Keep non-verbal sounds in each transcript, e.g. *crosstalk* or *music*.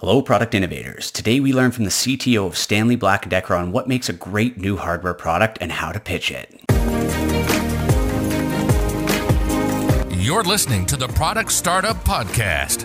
Hello, product innovators. Today we learn from the CTO of Stanley Black & Decker on what makes a great new hardware product and how to pitch it. You're listening to the Product Startup Podcast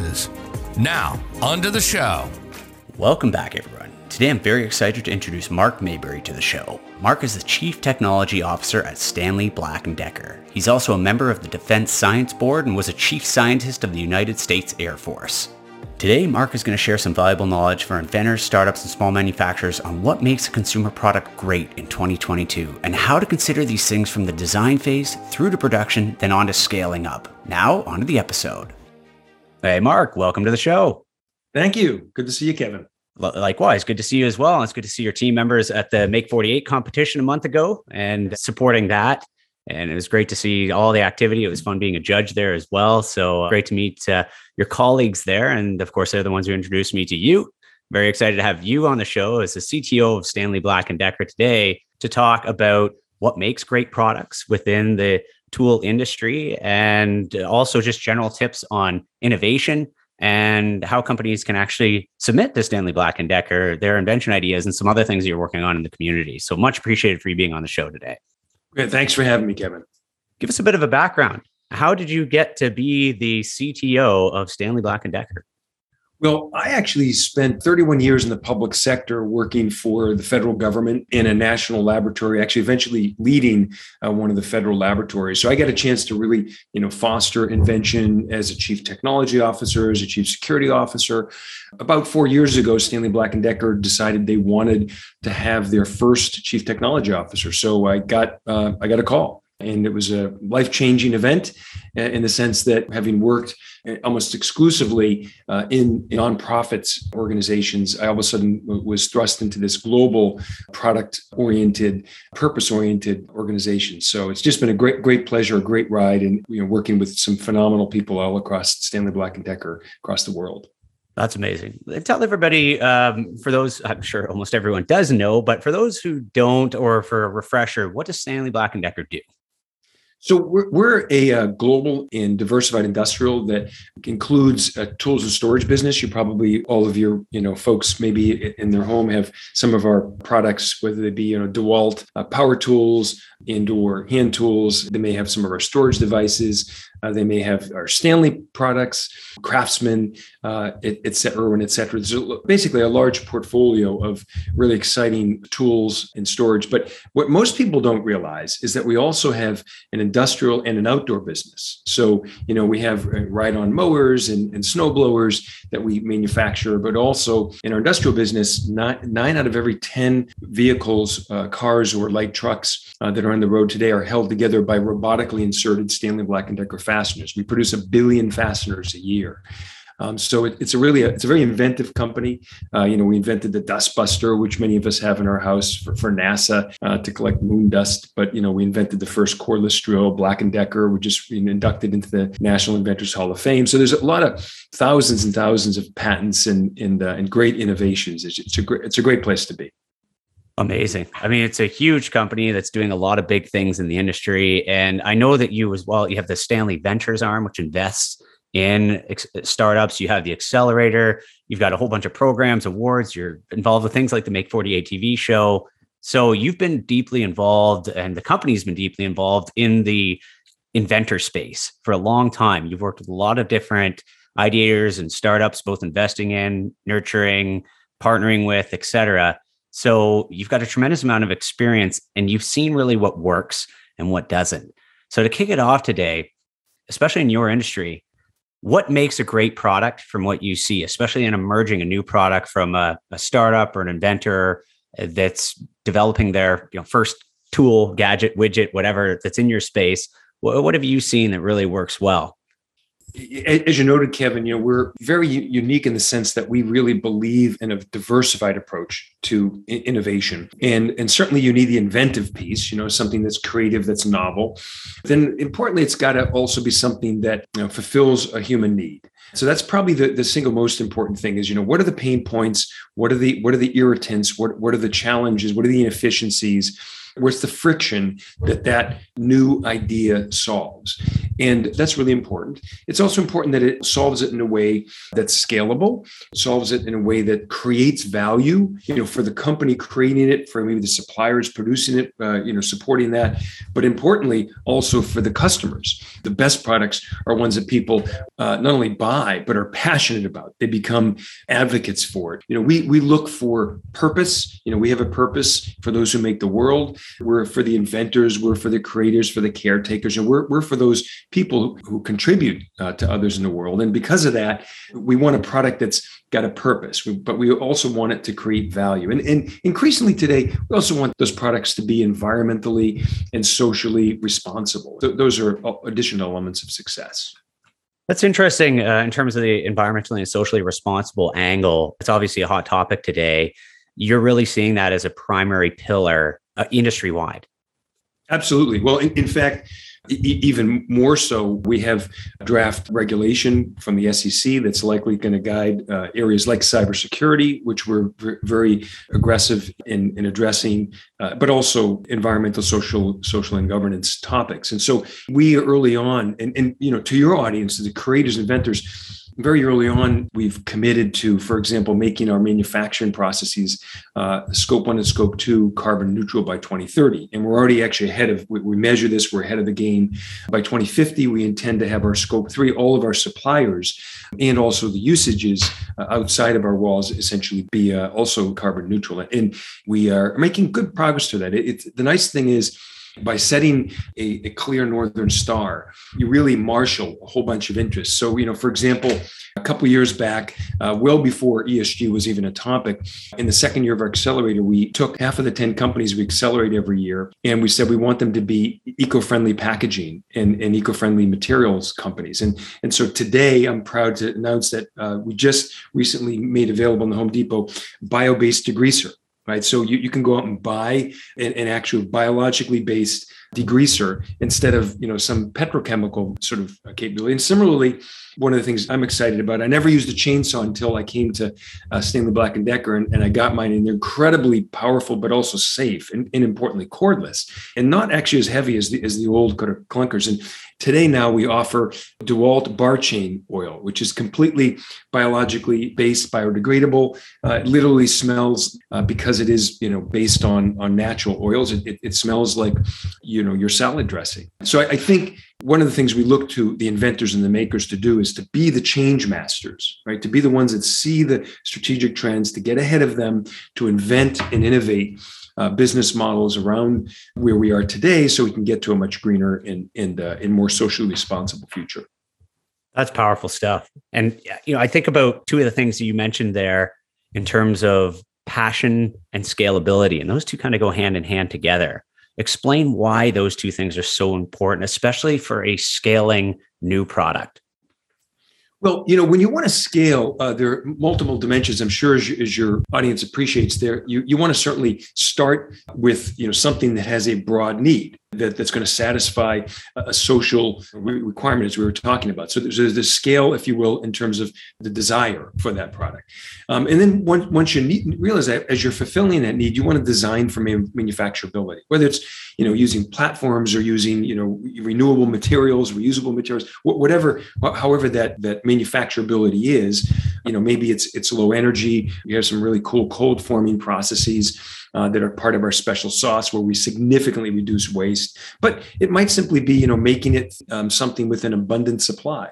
now, onto the show. Welcome back, everyone. Today I'm very excited to introduce Mark Maybury to the show. Mark is the Chief Technology Officer at Stanley Black & Decker. He's also a member of the Defense Science Board and was a Chief Scientist of the United States Air Force. Today, Mark is going to share some valuable knowledge for inventors, startups, and small manufacturers on what makes a consumer product great in 2022 and how to consider these things from the design phase through to production, then on to scaling up. Now, on to the episode. Hey, Mark, welcome to the show. Thank you. Good to see you, Kevin. Likewise, good to see you as well. It's good to see your team members at the Make 48 competition a month ago and supporting that. And it was great to see all the activity. It was fun being a judge there as well. So great to meet uh, your colleagues there. And of course, they're the ones who introduced me to you. Very excited to have you on the show as the CTO of Stanley Black and Decker today to talk about what makes great products within the tool industry and also just general tips on innovation and how companies can actually submit to Stanley Black and Decker their invention ideas and some other things you're working on in the community. So much appreciated for you being on the show today. Great. Thanks for having me, Kevin. Give us a bit of a background. How did you get to be the CTO of Stanley Black and Decker? Well, I actually spent 31 years in the public sector working for the federal government in a national laboratory, actually eventually leading uh, one of the federal laboratories. So I got a chance to really, you know, foster invention as a chief technology officer, as a chief security officer. About 4 years ago, Stanley Black and Decker decided they wanted to have their first chief technology officer. So I got uh, I got a call and it was a life changing event uh, in the sense that having worked uh, almost exclusively uh, in nonprofits organizations, I all of a sudden was thrust into this global product oriented, purpose oriented organization. So it's just been a great, great pleasure, a great ride, and you know, working with some phenomenal people all across Stanley Black and Decker across the world. That's amazing. Tell everybody, um, for those, I'm sure almost everyone does know, but for those who don't, or for a refresher, what does Stanley Black and Decker do? So we're, we're a, uh, global and diversified industrial that includes a tools and storage business. You probably all of your you know folks maybe in their home have some of our products, whether they be you know DeWalt uh, power tools, indoor hand tools. They may have some of our storage devices. Uh, they may have our Stanley products, Craftsman, uh, et, et cetera, Irwin, et cetera. There's basically a large portfolio of really exciting tools and storage. But what most people don't realize is that we also have an industrial and an outdoor business. So, you know, we have uh, ride on mowers and, and snow blowers that we manufacture, but also in our industrial business, nine out of every 10 vehicles, uh, cars, or light trucks uh, that are on the road today are held together by robotically inserted Stanley Black & Decker fasteners. We produce a billion fasteners a year. Um, so it, it's a really a, it's a very inventive company. Uh, you know, we invented the DustBuster, which many of us have in our house for, for NASA uh, to collect moon dust. But you know, we invented the first cordless drill, Black and Decker. We're just inducted into the National Inventors Hall of Fame. So there's a lot of thousands and thousands of patents and and, uh, and great innovations. It's, it's a great it's a great place to be. Amazing. I mean, it's a huge company that's doing a lot of big things in the industry. And I know that you as well, you have the Stanley Ventures arm, which invests in ex- startups. You have the accelerator. You've got a whole bunch of programs, awards. You're involved with things like the Make 48 TV show. So you've been deeply involved, and the company's been deeply involved in the inventor space for a long time. You've worked with a lot of different ideators and startups, both investing in, nurturing, partnering with, et cetera. So you've got a tremendous amount of experience and you've seen really what works and what doesn't. So to kick it off today, especially in your industry, what makes a great product from what you see, especially in emerging a new product from a, a startup or an inventor that's developing their you know, first tool, gadget, widget, whatever that's in your space? What, what have you seen that really works well? As you noted, Kevin, you know we're very unique in the sense that we really believe in a diversified approach to innovation, and and certainly you need the inventive piece, you know, something that's creative, that's novel. Then importantly, it's got to also be something that you know, fulfills a human need. So that's probably the, the single most important thing is, you know, what are the pain points? What are the what are the irritants? What what are the challenges? What are the inefficiencies? Where's the friction that that new idea solves? And that's really important. It's also important that it solves it in a way that's scalable, solves it in a way that creates value, you know, for the company creating it, for maybe the suppliers producing it, uh, you know, supporting that. But importantly, also for the customers. The best products are ones that people uh, not only buy, but are passionate about. They become advocates for it. You know, we, we look for purpose. You know, we have a purpose for those who make the world. We're for the inventors, we're for the creators, for the caretakers, and we're, we're for those people who contribute uh, to others in the world. And because of that, we want a product that's got a purpose, but we also want it to create value. And, and increasingly today, we also want those products to be environmentally and socially responsible. Th- those are additional elements of success. That's interesting uh, in terms of the environmentally and socially responsible angle. It's obviously a hot topic today. You're really seeing that as a primary pillar uh, industry wide. Absolutely. Well, in, in fact, e- even more so, we have draft regulation from the SEC that's likely going to guide uh, areas like cybersecurity, which we're v- very aggressive in, in addressing, uh, but also environmental, social, social, and governance topics. And so we early on, and, and you know, to your audience, the creators, inventors very early on, we've committed to, for example, making our manufacturing processes uh, scope one and scope two carbon neutral by 2030. And we're already actually ahead of, we, we, measure this, we're ahead of the game. By 2050, we intend to have our scope three, all of our suppliers and also the usages uh, outside of our walls essentially be uh, also carbon neutral. And we are making good progress to that. It, it, the nice thing is, by setting a, a, clear northern star you really marshal a whole bunch of interests. So you know for example a couple years back uh, well before esg was even a topic in the second year of our accelerator we took half of the 10 companies we accelerate every year and we said we want them to be eco-friendly packaging and, and eco-friendly materials companies. And and so today i'm proud to announce that uh, we just recently made available in the home depot bio-based degreaser right? So you, you can go out and buy an, an actual biologically based degreaser instead of you know some petrochemical sort of capability. And similarly, one of the things I'm excited about. I never used a chainsaw until I came to uh, Stanley Black and Decker, and, and, I got mine, and they're incredibly powerful, but also safe, and, and importantly cordless, and not actually as heavy as the as the old kind of clunkers. And today now we offer DeWalt bar chain oil, which is completely biologically based, biodegradable. Uh, it literally smells uh, because it is you know based on on natural oils. It, it, it smells like you know your salad dressing. So I, I think one of the things we look to the inventors and the makers to do is to be the change masters, right? To be the ones that see the strategic trends, to get ahead of them, to invent and innovate uh, business models around where we are today, so we can get to a much greener and and, uh, and more socially responsible future. That's powerful stuff. And you know, I think about two of the things that you mentioned there in terms of passion and scalability, and those two kind of go hand in hand together. Explain why those two things are so important, especially for a scaling new product. Well, you know, when you want to scale, uh, there are multiple dimensions. I'm sure as, as, your audience appreciates there, you, you want to certainly start with, you know, something that has a broad need that, that's going to satisfy a social requirement as we were talking about. So there's, there's the scale, if you will, in terms of the desire for that product. Um, and then once, once you need, realize that as you're fulfilling that need, you want to design for manufacturability, whether it's, you know, using platforms or using, you know, renewable materials, reusable materials, whatever, however that, that manufacturability is, you know, maybe it's, it's low energy. we have some really cool cold forming processes uh, that are part of our special sauce where we significantly reduce waste. But it might simply be, you know, making it um, something with an abundant supply.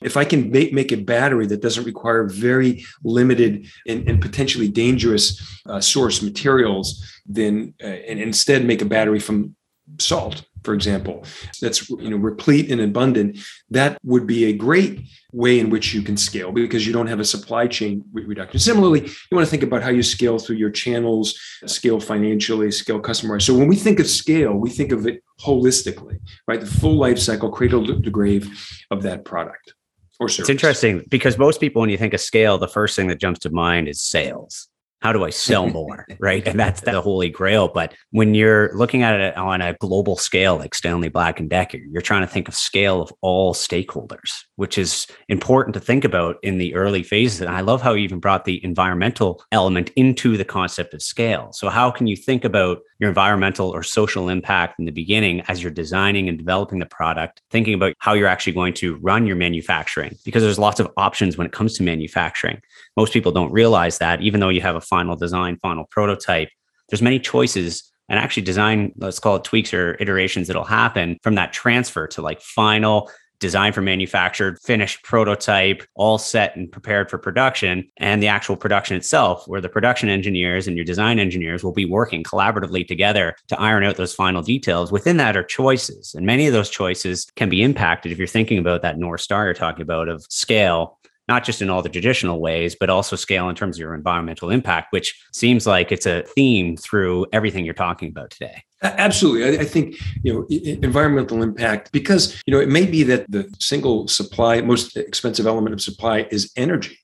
If I can make, make a battery that doesn't require very limited and, and potentially dangerous uh, source materials, then uh, and instead make a battery from salt for example, that's you know replete and abundant, that would be a great way in which you can scale because you don't have a supply chain reduction. Similarly, you want to think about how you scale through your channels, scale financially, scale customer. So when we think of scale, we think of it holistically, right? The full life cycle, cradle to grave of that product. or service. It's interesting because most people, when you think of scale, the first thing that jumps to mind is sales how do I sell more? *laughs* right. And that's the holy grail. But when you're looking at it on a global scale, like Stanley Black and Decker, you're trying to think of scale of all stakeholders, which is important to think about in the early phases. And I love how you even brought the environmental element into the concept of scale. So how can you think about your environmental or social impact in the beginning as you're designing and developing the product, thinking about how you're actually going to run your manufacturing? Because there's lots of options when it comes to manufacturing. Most people don't realize that, even though you have a final design, final prototype, there's many choices and actually design, let's call it tweaks or iterations that'll happen from that transfer to like final design for manufactured, finished prototype, all set and prepared for production, and the actual production itself, where the production engineers and your design engineers will be working collaboratively together to iron out those final details. Within that are choices, and many of those choices can be impacted if you're thinking about that North Star you're talking about of scale not just in all the traditional ways, but also scale in terms of your environmental impact, which seems like it's a theme through everything you're talking about today. Absolutely. I think, you know, environmental impact, because, you know, it may be that the single supply, most expensive element of supply is energy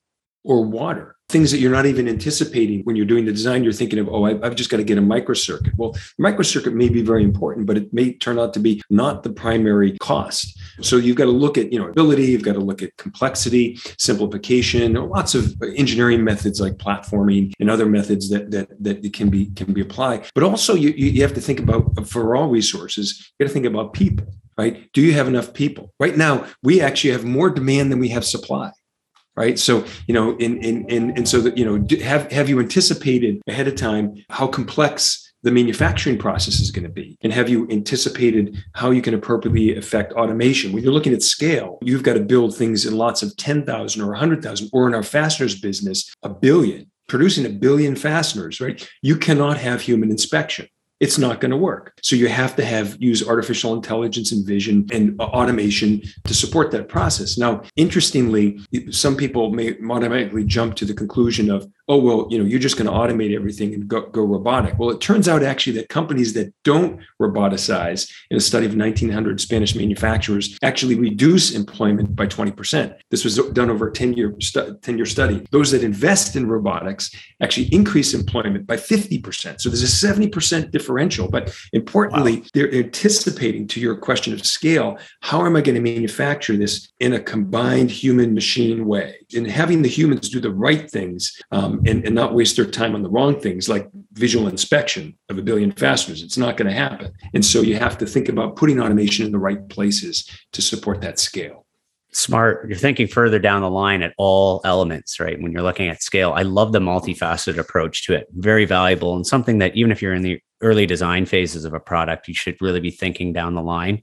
or water things that you're not even anticipating when you're doing the design. You're thinking of, oh, I've just got to get a microcircuit. Well, microcircuit may be very important, but it may turn out to be not the primary cost. So you've got to look at, you know, ability. You've got to look at complexity, simplification. lots of engineering methods like platforming and other methods that that that can be can be applied. But also, you you have to think about for all resources. You got to think about people right? Do you have enough people? Right now, we actually have more demand than we have supply right? So you know in in, in and so that you know have have you anticipated ahead of time how complex the manufacturing process is going to be? And have you anticipated how you can appropriately affect automation? When you're looking at scale you've got to build things in lots of 10,000 or 100,000 or in our fasteners business a billion producing a billion fasteners right? You cannot have human inspection it's not going to work. So you have to have use artificial intelligence and vision and automation to support that process. Now, interestingly, some people may automatically jump to the conclusion of, oh well you know you're just going to automate everything and go, go robotic. Well it turns out actually that companies that don't roboticize in a study of 1900 spanish manufacturers actually reduce employment by 20% this was done over a 10 year 10 year study. Those that invest in robotics actually increase employment by 50% so there's a 70% differential but importantly wow. they're anticipating to your question of scale how am i going to manufacture this in a combined human machine way? And having the humans do the right things um, and, and not waste their time on the wrong things like visual inspection of a billion fasteners. It's not going to happen. And so you have to think about putting automation in the right places to support that scale. Smart. You're thinking further down the line at all elements right? When you're looking at scale i love the multifaceted approach to it. Very valuable and something that even if you're in the early design phases of a product you should really be thinking down the line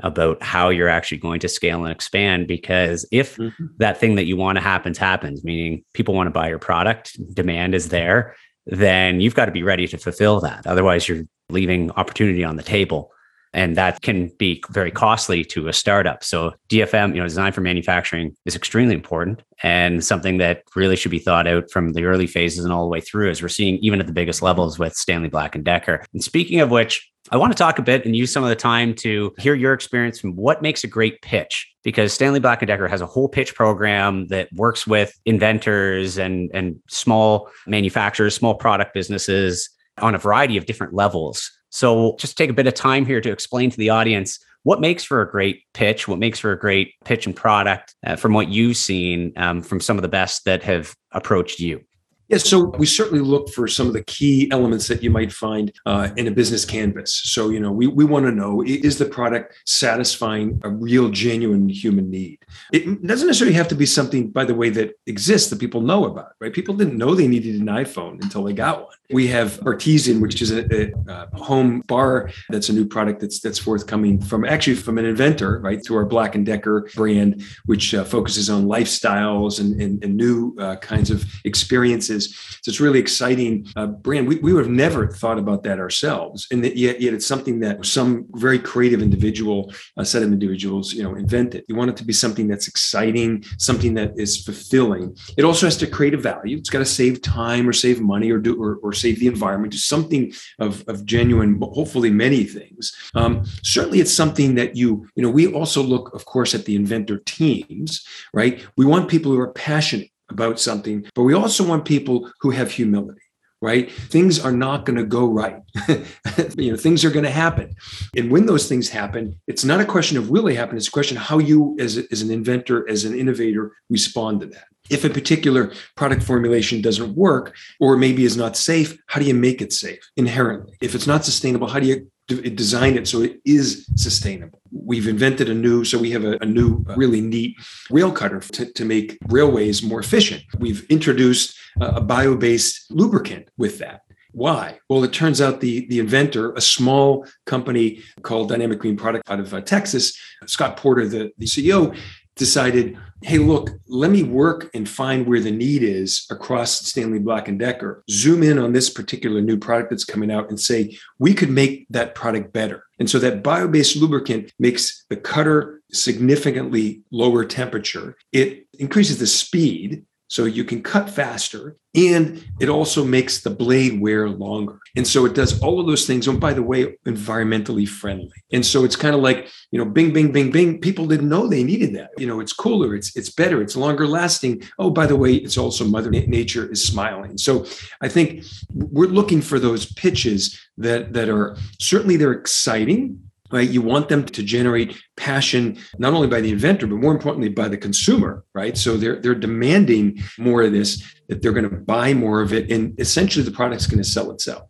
about how you're actually going to scale and expand because if mm-hmm. that thing that you want to happens happens meaning people want to buy your product demand is there then you've got to be ready to fulfill that. Otherwise you're leaving opportunity on the table. And that can be very costly to a startup. So dfm you know design for manufacturing is extremely important and something that really should be thought out from the early phases and all the way through as we're seeing even at the biggest levels with stanley black and decker. And speaking of which I want to talk a bit and use some of the time to hear your experience from what makes a great pitch because Stanley Black & Decker has a whole pitch program that works with inventors and and small manufacturers, small product businesses on a variety of different levels. So just take a bit of time here to explain to the audience what makes for a great pitch, what makes for a great pitch and product uh, from what you've seen um, from some of the best that have approached you. Yeah, so we certainly look for some of the key elements that you might find uh, in a business canvas. So, you know, we, we want to know is the product satisfying a real, genuine human need? It doesn't necessarily have to be something, by the way, that exists that people know about, right? People didn't know they needed an iPhone until they got one. We have Artesian, which is a, a, home bar that's a new product that's that's forthcoming from actually from an inventor, right? Through our Black and Decker brand, which uh, focuses on lifestyles and, and, and new uh, kinds of experiences businesses. So it's really exciting uh, brand. We, we would have never thought about that ourselves. And that yet, yet it's something that some very creative individual, a set of individuals, you know, invented. You want it to be something that's exciting, something that is fulfilling. It also has to create a value. It's got to save time or save money or do or, or save the environment. Do something of, of genuine, hopefully many things. Um, certainly it's something that you, you know, we also look, of course, at the inventor teams, right? We want people who are passionate about something, but we also want people who have humility right? Things are not going to go right. *laughs* You know things are going to happen. And when those things happen it's not a question of will they happen it's a question how you as, as an inventor as an innovator respond to that. If a particular product formulation doesn't work or maybe is not safe how do you make it safe inherently? If it's not sustainable how do you design it so it is sustainable. We've invented a new, so we have a, a new, really neat rail cutter to, to, make railways more efficient. We've introduced a bio based lubricant with that. Why? Well, it turns out the, the inventor, a small company called Dynamic Green Product out of uh, Texas, Scott Porter, the, the CEO, decided, hey, look, let me work and find where the need is across Stanley Black and Decker. Zoom in on this particular new product that's coming out and say we could make that product better. And so that bio-based lubricant makes the cutter significantly lower temperature. It increases the speed so you can cut faster and it also makes the blade wear longer. And so it does all of those things. And by the way, environmentally friendly. And so it's kind of like, you know, bing, bing, bing, bing. People didn't know they needed that. You know, it's cooler, it's it's better, it's longer lasting. Oh, by the way, it's also Mother Nature is smiling. So I think we're looking for those pitches that that are certainly they're exciting right? You want them to generate passion not only by the inventor but more importantly by the consumer right? So they're they're demanding more of this that they're going to buy more of it and essentially the product's going to sell itself.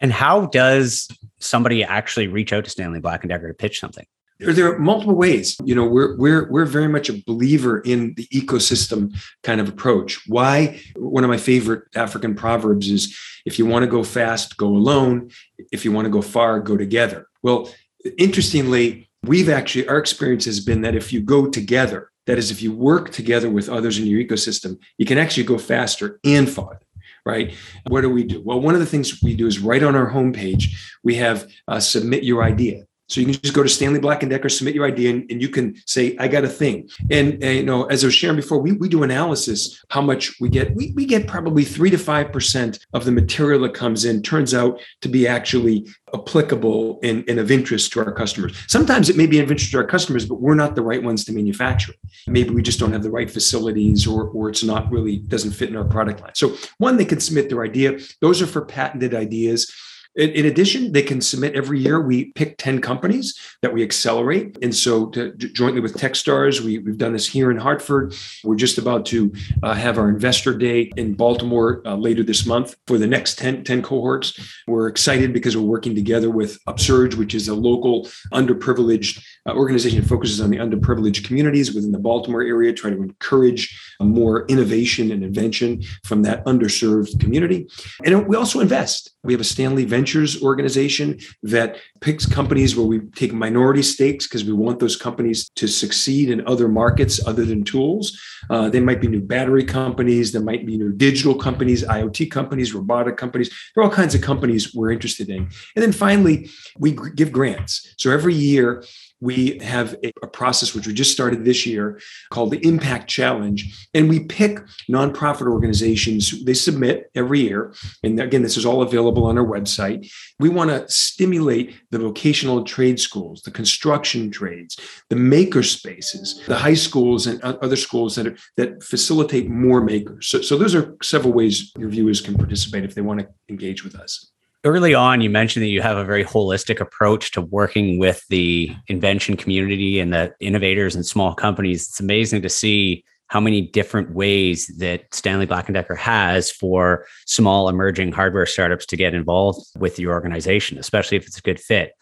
And how does somebody actually reach out to stanley black and decker to pitch something? There are multiple ways. You know we're we're we're very much a believer in the ecosystem kind of approach. Why? One of my favorite african proverbs is if you want to go fast go alone. If you want to go far go together. Well interestingly, we've actually, our experience has been that if you go together, that is, if you work together with others in your ecosystem, you can actually go faster and farther right? What do we do? Well, one of the things we do is right on our homepage, we have uh, submit your idea. So you can just go to Stanley Black and Decker, submit your idea, and, and you can say, "I got a thing." And, and, you know, as I was sharing before, we, we do analysis how much we get. We, we get probably three to five percent of the material that comes in turns out to be actually applicable and, and of interest to our customers. Sometimes it may be of interest to our customers, but we're not the right ones to manufacture. Maybe we just don't have the right facilities, or or it's not really doesn't fit in our product line. So one, they can submit their idea. Those are for patented ideas. In, addition, they can submit every year. We pick 10 companies that we accelerate. And so, to, jointly with Techstars, we, have done this here in Hartford. We're just about to uh, have our investor day in Baltimore uh, later this month for the next 10, 10 cohorts. We're excited because we're working together with Upsurge, which is a local underprivileged uh, organization that focuses on the underprivileged communities within the Baltimore area, trying to encourage more innovation and invention from that underserved community. And we also invest. We have a Stanley Ventures organization that picks companies where we take minority stakes because we want those companies to succeed in other markets other than tools. Uh, they might be new battery companies, there might be new digital companies, IoT companies, robotic companies. There are all kinds of companies we're interested in. And then finally, we give grants. So every year, we have a, process which we just started this year called the Impact Challenge. And we pick nonprofit organizations, they submit every year. And again, this is all available on our website. We want to stimulate the vocational trade schools, the construction trades, the maker spaces, the high schools and other schools that, are, that facilitate more makers. So, so those are several ways your viewers can participate if they want to engage with us early on you mentioned that you have a very holistic approach to working with the invention community and the innovators and small companies. It's amazing to see how many different ways that stanley black & decker has for small emerging hardware startups to get involved with your organization especially if it's a good fit.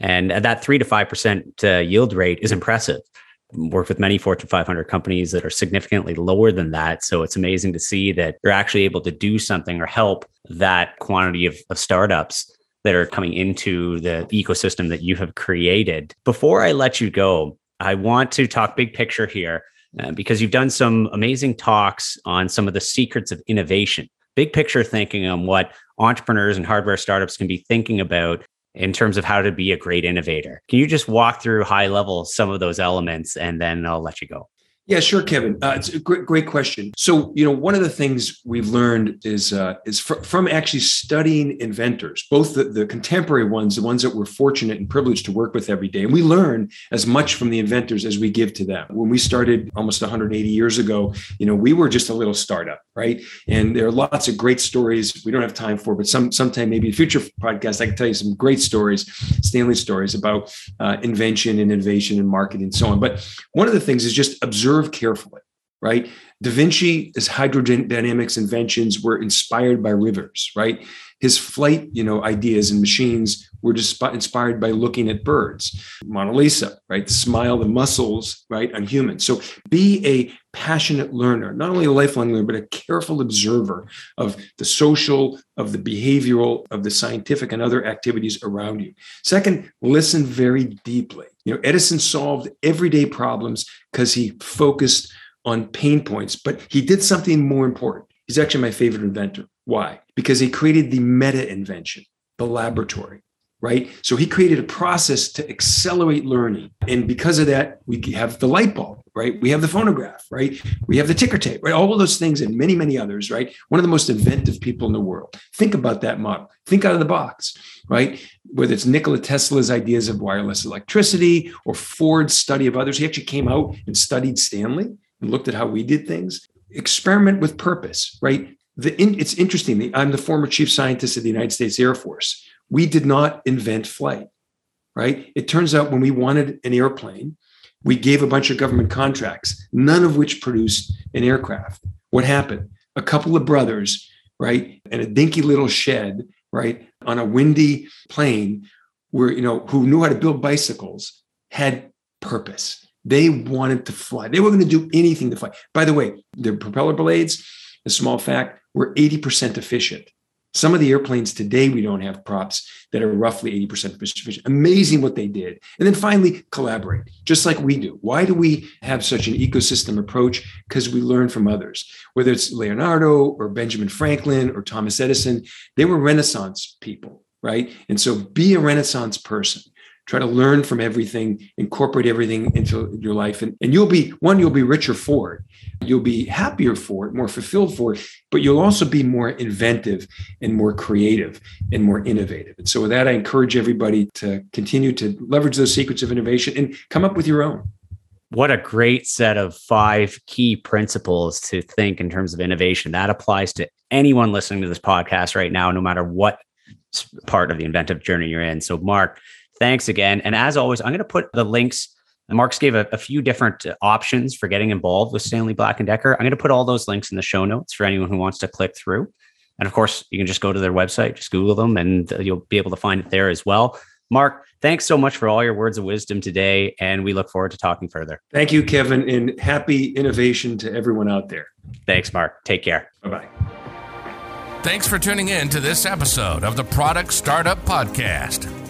And that 3 to 5% uh, yield rate is impressive worked with many Fortune 500 companies that are significantly lower than that. So it's amazing to see that you're actually able to do something or help that quantity of, of startups that are coming into the ecosystem that you have created. Before I let you go, I want to talk big picture here uh, because you've done some amazing talks on some of the secrets of innovation big picture thinking on what entrepreneurs and hardware startups can be thinking about in terms of how to be a great innovator. Can you just walk through high level some of those elements and then I'll let you go? Yeah, sure, Kevin. Uh, it's a great, great question. So, you know, one of the things we've learned is uh, is fr- from actually studying inventors, both the, the contemporary ones, the ones that we're fortunate and privileged to work with every day, and we learn as much from the inventors as we give to them. When we started almost 180 years ago, you know, we were just a little startup, right? And there are lots of great stories we don't have time for, but some sometime maybe future podcast I can tell you some great stories, Stanley stories about uh, invention and innovation and marketing and so on. But one of the things is just observe observe carefully, right? Da Vinci's hydrodynamics inventions were inspired by rivers, right? His flight, you know, ideas and machines were just inspired by looking at birds. Mona Lisa, right? The smile, the muscles, right, on humans. So be a passionate learner, not only a lifelong learner, but a careful observer of the social, of the behavioral, of the scientific and other activities around you. Second, listen very deeply. You know, Edison solved everyday problems because he focused on pain points, but he did something more important. He's actually my favorite inventor. Why? Because he created the meta invention, the laboratory right? So he created a process to accelerate learning. And because of that, we have the light bulb, right? We have the phonograph, right? We have the ticker tape, right? All of those things and many, many others, right? One of the most inventive people in the world. Think about that model. Think out of the box, right? Whether it's Nikola Tesla's ideas of wireless electricity or Ford's study of others. He actually came out and studied Stanley and looked at how we did things. Experiment with purpose, right? The, it's interesting. I'm the former chief scientist of the United States Air Force we did not invent flight, right? It turns out when we wanted an airplane, we gave a bunch of government contracts, none of which produced an aircraft. What happened? A couple of brothers, right, in a dinky little shed, right, on a windy plain, where you know who knew how to build bicycles, had purpose. They wanted to fly. They were going to do anything to fly. By the way, their propeller blades, a small fact, were 80% efficient. Some of the airplanes today, we don't have props that are roughly 80% efficient. Amazing what they did. And then finally, collaborate, just like we do. Why do we have such an ecosystem approach? Because we learn from others, whether it's Leonardo or Benjamin Franklin or Thomas Edison, they were Renaissance people, right? And so be a Renaissance person try to learn from everything incorporate everything into your life and, and you'll be one you'll be richer for it. You'll be happier for it more fulfilled for it but you'll also be more inventive and more creative and more innovative. And so with that i encourage everybody to continue to leverage those secrets of innovation and come up with your own. What a great set of five key principles to think in terms of innovation. That applies to anyone listening to this podcast right now no matter what part of the inventive journey you're in. So mark Thanks again. And as always, I'm going to put the links. Mark's gave a, a few different uh, options for getting involved with Stanley Black and Decker. I'm going to put all those links in the show notes for anyone who wants to click through. And of course, you can just go to their website, just Google them, and you'll be able to find it there as well. Mark, thanks so much for all your words of wisdom today. And we look forward to talking further. Thank you, Kevin, and happy innovation to everyone out there. Thanks, Mark. Take care. Bye bye. Thanks for tuning in to this episode of the Product Startup Podcast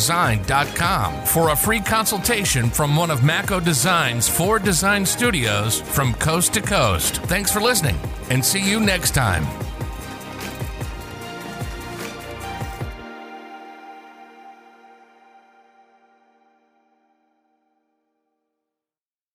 design.com for a free consultation from one of Mako Design's four design studios from coast to coast. Thanks for listening and see you next time.